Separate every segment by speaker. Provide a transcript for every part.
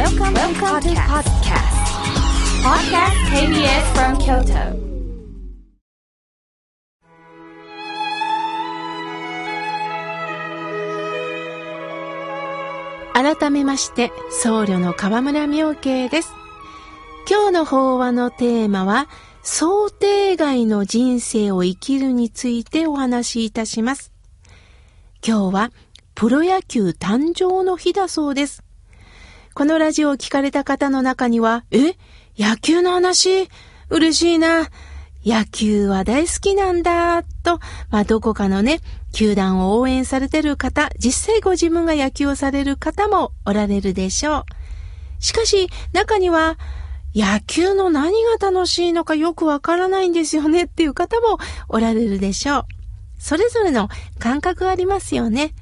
Speaker 1: Welcome, Welcome to podcast. Podcast KBS from Kyoto.
Speaker 2: 改めまして、僧侶の河村明慶です。今日の法話のテーマは、想定外の人生を生きるについてお話しいたします。今日は、プロ野球誕生の日だそうです。このラジオを聞かれた方の中には、え？野球の話？嬉しいな。野球は大好きなんだ、と、まあ、どこかのね、球団を応援されてる方、実際ご自分が野球をされる方もおられるでしょう。しかし、中には、野球の何が楽しいのかよくわからないんですよねっていう方もおられるでしょう。それぞれの感覚ありますよね。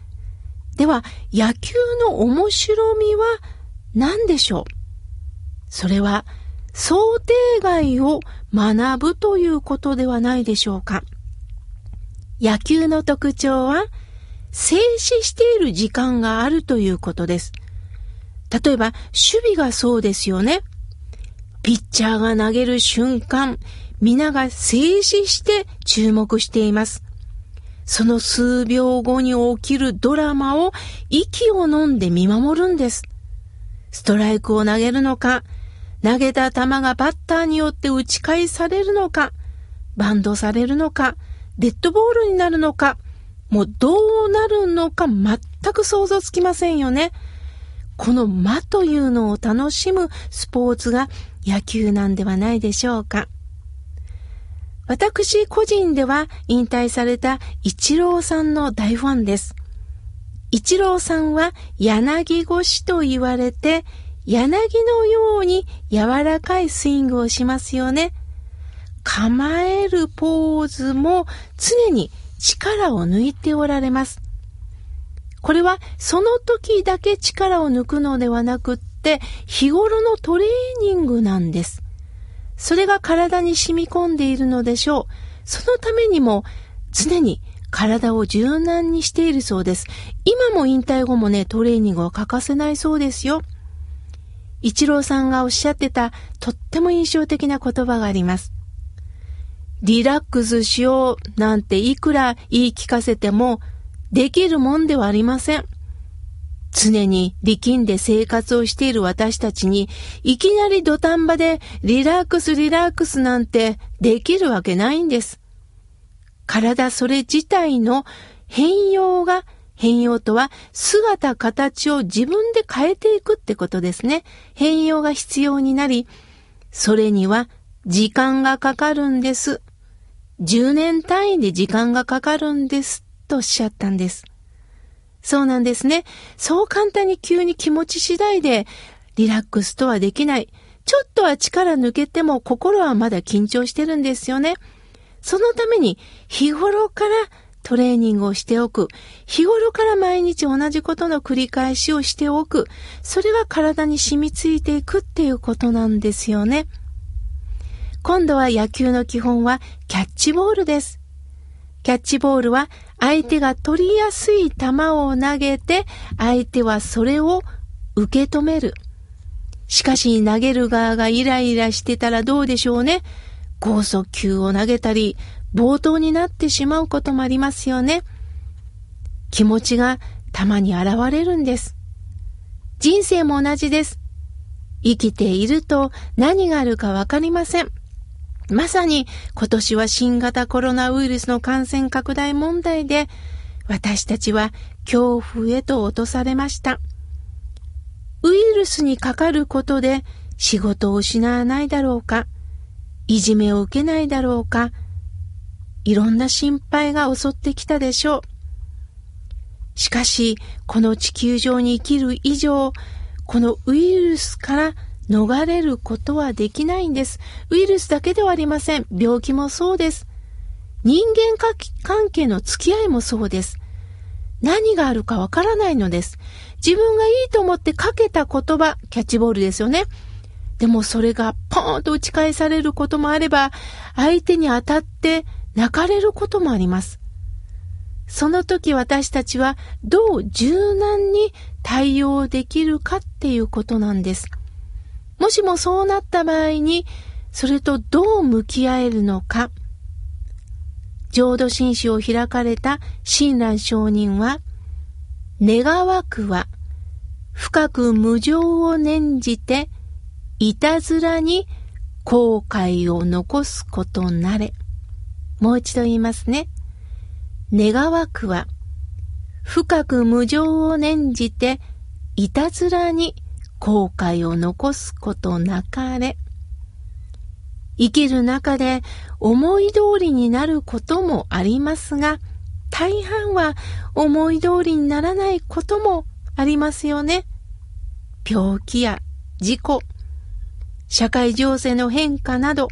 Speaker 2: では、野球の面白みは何でしょう？それは、想定外を学ぶということではないでしょうか。野球の特徴は、静止している時間があるということです。例えば、守備がそうですよね。ピッチャーが投げる瞬間、皆が静止して注目しています。その数秒後に起きるドラマを息を飲んで見守るんです。ストライクを投げるのか、投げた球がバッターによって打ち返されるのか、バンドされるのか、デッドボールになるのか、もうどうなるのか全く想像つきませんよね。この間というのを楽しむスポーツが野球なんではないでしょうか。私個人では引退されたイチローさんの大ファンです。イチローさんは柳腰と言われて柳のように柔らかいスイングをしますよね。構えるポーズも常に力を抜いておられます。これはその時だけ力を抜くのではなくって日頃のトレーニングなんです。それが体に染み込んでいるのでしょう。そのためにも常に体を柔軟にしているそうです。今も引退後もね、トレーニングは欠かせないそうですよ。イチローさんがおっしゃってたとっても印象的な言葉があります。リラックスしようなんていくら言い聞かせてもできるもんではありません。常に力んで生活をしている私たちにいきなり土壇場でリラックスリラックスなんてできるわけないんです。体それ自体の変容が変容とは姿形を自分で変えていくってことですね。変容が必要になり、それには時間がかかるんです。10年単位で時間がかかるんです。とおっしゃったんです。そうなんですね。そう簡単に急に気持ち次第でリラックスとはできない。ちょっとは力抜けても心はまだ緊張してるんですよね。そのために日頃からトレーニングをしておく。日頃から毎日同じことの繰り返しをしておく。それが体に染みついていくっていうことなんですよね。今度は野球の基本はキャッチボールです。キャッチボールは相手が取りやすい球を投げて相手はそれを受け止める。しかし投げる側がイライラしてたらどうでしょうね。高速球を投げたり、暴投になってしまうこともありますよね。気持ちがたまに現れるんです。人生も同じです。生きていると何があるかわかりません。まさに今年は新型コロナウイルスの感染拡大問題で私たちは恐怖へと落とされました。ウイルスにかかることで仕事を失わないだろうか、いじめを受けないだろうか、いろんな心配が襲ってきたでしょう。しかし、この地球上に生きる以上、このウイルスから逃れることはできないんです。ウイルスだけではありません。病気もそうです。人間関係の付き合いもそうです。何があるかわからないのです。自分がいいと思ってかけた言葉、キャッチボールですよね。でもそれがポーンと打ち返されることもあれば、相手に当たって泣かれることもあります。その時私たちはどう柔軟に対応できるかっていうことなんです。もしもそうなった場合に、それとどう向き合えるのか。浄土真宗を開かれた親鸞上人は、願わくは、深く無常を念じて、いたずらに後悔を残すことなれ。もう一度言いますね。願わくは、深く無常を念じて、いたずらに後悔を残すことなかれ。生きる中で思い通りになることもありますが、大半は思い通りにならないこともありますよね。病気や事故、社会情勢の変化など、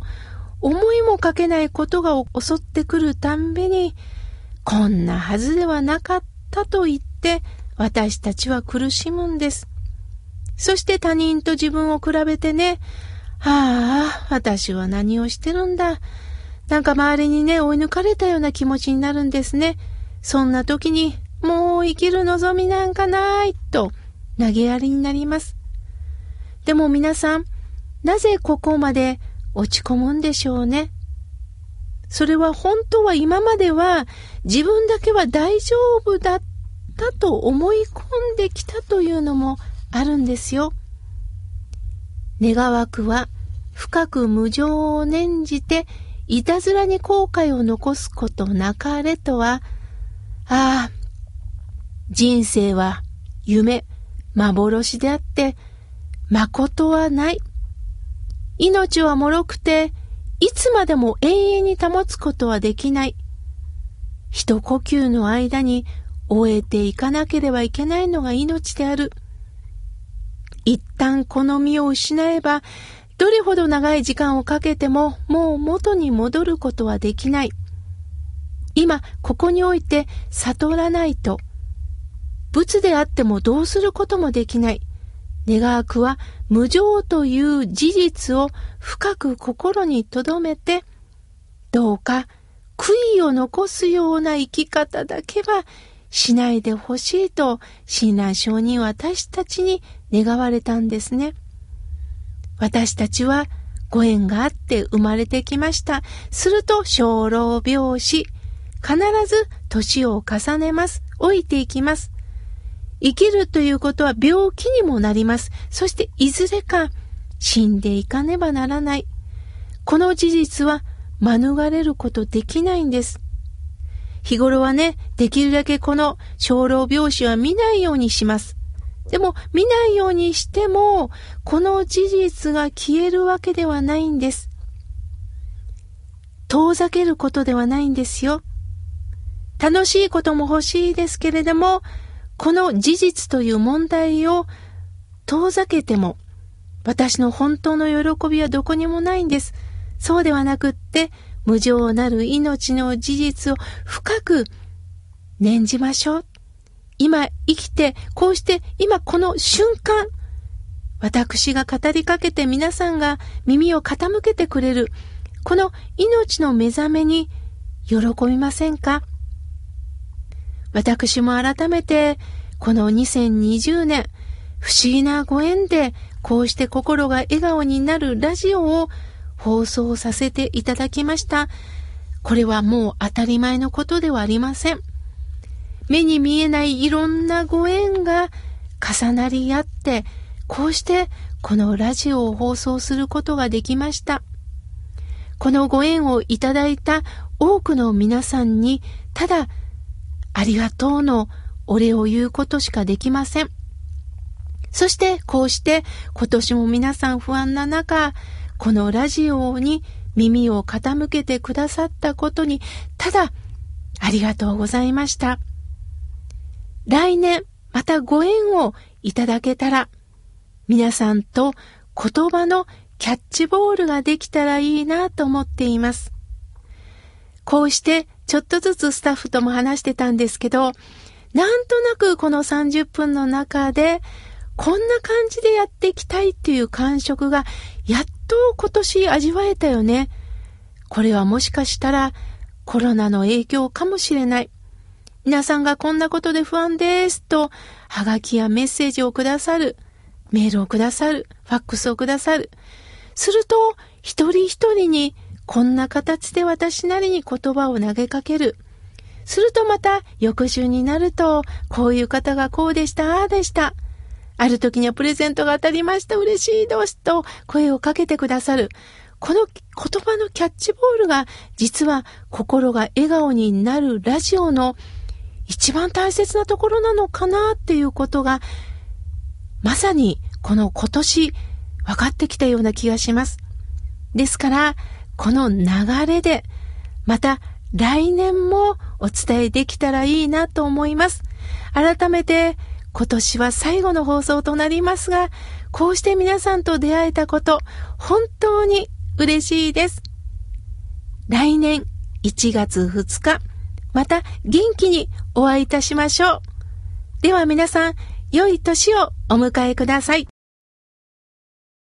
Speaker 2: 思いもかけないことが襲ってくるたんびに、こんなはずではなかったと言って私たちは苦しむんです。そして他人と自分を比べてね、ああ、私は何をしてるんだ。なんか周りにね、追い抜かれたような気持ちになるんですね。そんな時に、もう生きる望みなんかないと投げやりになります。でも皆さん、なぜここまで落ち込むんでしょうね？それは本当は今までは自分だけは大丈夫だったと思い込んできたというのもあるんですよ。願わくは深く無常を念じていたずらに後悔を残すことなかれとは、ああ、人生は夢、幻であって、誠はない。命は脆くて、いつまでも永遠に保つことはできない。一呼吸の間に終えていかなければいけないのが命である。一旦この身を失えば、どれほど長い時間をかけてももう元に戻ることはできない。今、ここにおいて悟らないと、仏であってもどうすることもできない。願わくは無常という事実を深く心に留めて、どうか悔いを残すような生き方だけはしないでほしいと、親鸞上人私たちに願われたんですね。私たちはご縁があって生まれてきました。すると、生老病死。必ず年を重ねます。老いていきます。生きるということは病気にもなります。そしていずれか死んでいかねばならない。この事実は免れることできないんです。日頃はね、できるだけこの生老病死は見ないようにします。でも見ないようにしても、この事実が消えるわけではないんです。遠ざけることではないんですよ。楽しいことも欲しいですけれども、この事実という問題を遠ざけても、私の本当の喜びはどこにもないんです。そうではなくって、無常なる命の事実を深く念じましょう。今生きて、こうして今この瞬間、私が語りかけて皆さんが耳を傾けてくれる、この命の目覚めに喜びませんか？私も改めて、この2020年、不思議なご縁で、こうして心が笑顔になるラジオを放送させていただきました。これはもう当たり前のことではありません。目に見えないいろんなご縁が重なり合って、こうしてこのラジオを放送することができました。このご縁をいただいた多くの皆さんに、ただ、ありがとうのお礼を言うことしかできません。そしてこうして今年も皆さん不安な中、このラジオに耳を傾けてくださったことに、ただ、ありがとうございました。来年、またご縁をいただけたら、皆さんと言葉のキャッチボールができたらいいなと思っています。こうしてちょっとずつスタッフとも話してたんですけど、なんとなくこの30分の中で、こんな感じでやっていきたいっていう感触が、やっと今年味わえたよね。これはもしかしたらコロナの影響かもしれない。皆さんがこんなことで不安ですと、はがきやメッセージをくださる、メールをくださる、ファックスをくださる。すると、一人一人にこんな形で私なりに言葉を投げかける。するとまた翌週になると、こういう方がこうでした、ああでした。ある時にはプレゼントが当たりました、嬉しいどすと声をかけてくださる。この言葉のキャッチボールが実は心が笑顔になるラジオの一番大切なところなのかなっていうことが、まさにこの今年分かってきたような気がします。ですから、この流れで、また来年もお伝えできたらいいなと思います。改めて、今年は最後の放送となりますが、こうして皆さんと出会えたこと、本当に嬉しいです。来年1月2日、また元気にお会いいたしましょう。では皆さん、良い年をお迎えください。